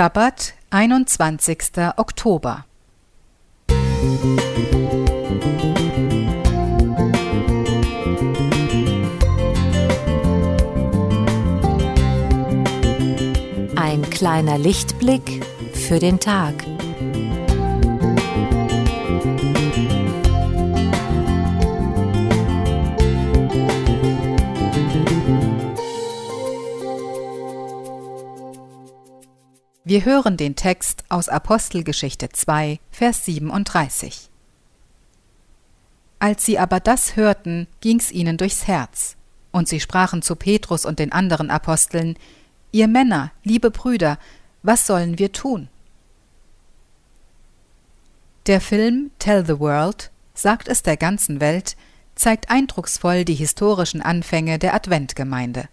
Sabbat, 21. Oktober. Ein kleiner Lichtblick für den Tag. Wir hören den Text aus Apostelgeschichte 2, Vers 37. Als sie aber das hörten, ging's ihnen durchs Herz, und sie sprachen zu Petrus und den anderen Aposteln, Ihr Männer, liebe Brüder, was sollen wir tun? Der Film Tell the World, sagt es der ganzen Welt, zeigt eindrucksvoll die historischen Anfänge der Adventgemeinde.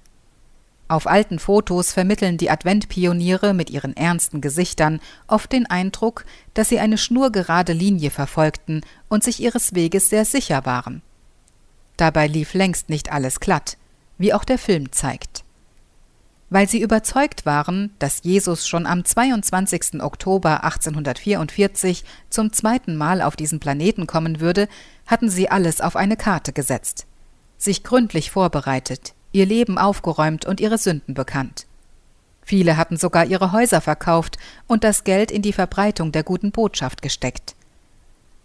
Auf alten Fotos vermitteln die Adventpioniere mit ihren ernsten Gesichtern oft den Eindruck, dass sie eine schnurgerade Linie verfolgten und sich ihres Weges sehr sicher waren. Dabei lief längst nicht alles glatt, wie auch der Film zeigt. Weil sie überzeugt waren, dass Jesus schon am 22. Oktober 1844 zum zweiten Mal auf diesen Planeten kommen würde, hatten sie alles auf eine Karte gesetzt, sich gründlich vorbereitet, ihr Leben aufgeräumt und ihre Sünden bekannt. Viele hatten sogar ihre Häuser verkauft und das Geld in die Verbreitung der guten Botschaft gesteckt.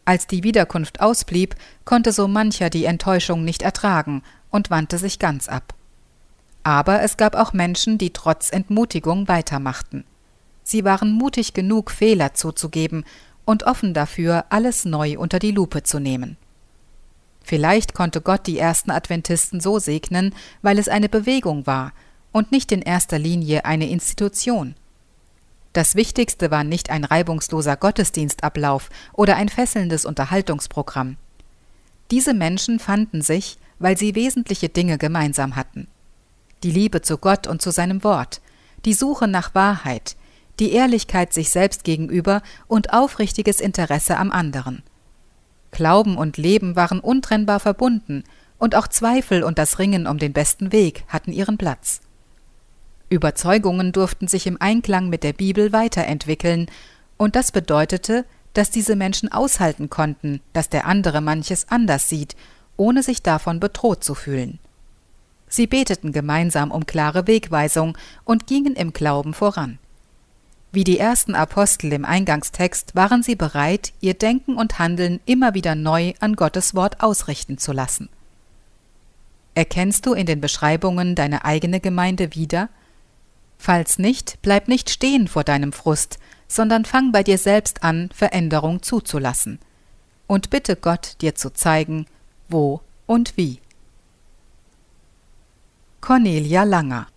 Als die Wiederkunft ausblieb, konnte so mancher die Enttäuschung nicht ertragen und wandte sich ganz ab. Aber es gab auch Menschen, die trotz Entmutigung weitermachten. Sie waren mutig genug, Fehler zuzugeben und offen dafür, alles neu unter die Lupe zu nehmen. Vielleicht konnte Gott die ersten Adventisten so segnen, weil es eine Bewegung war und nicht in erster Linie eine Institution. Das Wichtigste war nicht ein reibungsloser Gottesdienstablauf oder ein fesselndes Unterhaltungsprogramm. Diese Menschen fanden sich, weil sie wesentliche Dinge gemeinsam hatten. Die Liebe zu Gott und zu seinem Wort, die Suche nach Wahrheit, die Ehrlichkeit sich selbst gegenüber und aufrichtiges Interesse am anderen. Glauben und Leben waren untrennbar verbunden, und auch Zweifel und das Ringen um den besten Weg hatten ihren Platz. Überzeugungen durften sich im Einklang mit der Bibel weiterentwickeln, und das bedeutete, dass diese Menschen aushalten konnten, dass der andere manches anders sieht, ohne sich davon bedroht zu fühlen. Sie beteten gemeinsam um klare Wegweisung und gingen im Glauben voran. Wie die ersten Apostel im Eingangstext waren sie bereit, ihr Denken und Handeln immer wieder neu an Gottes Wort ausrichten zu lassen. Erkennst du in den Beschreibungen deine eigene Gemeinde wieder? Falls nicht, bleib nicht stehen vor deinem Frust, sondern fang bei dir selbst an, Veränderung zuzulassen. Und bitte Gott, dir zu zeigen, wo und wie. Cornelia Langer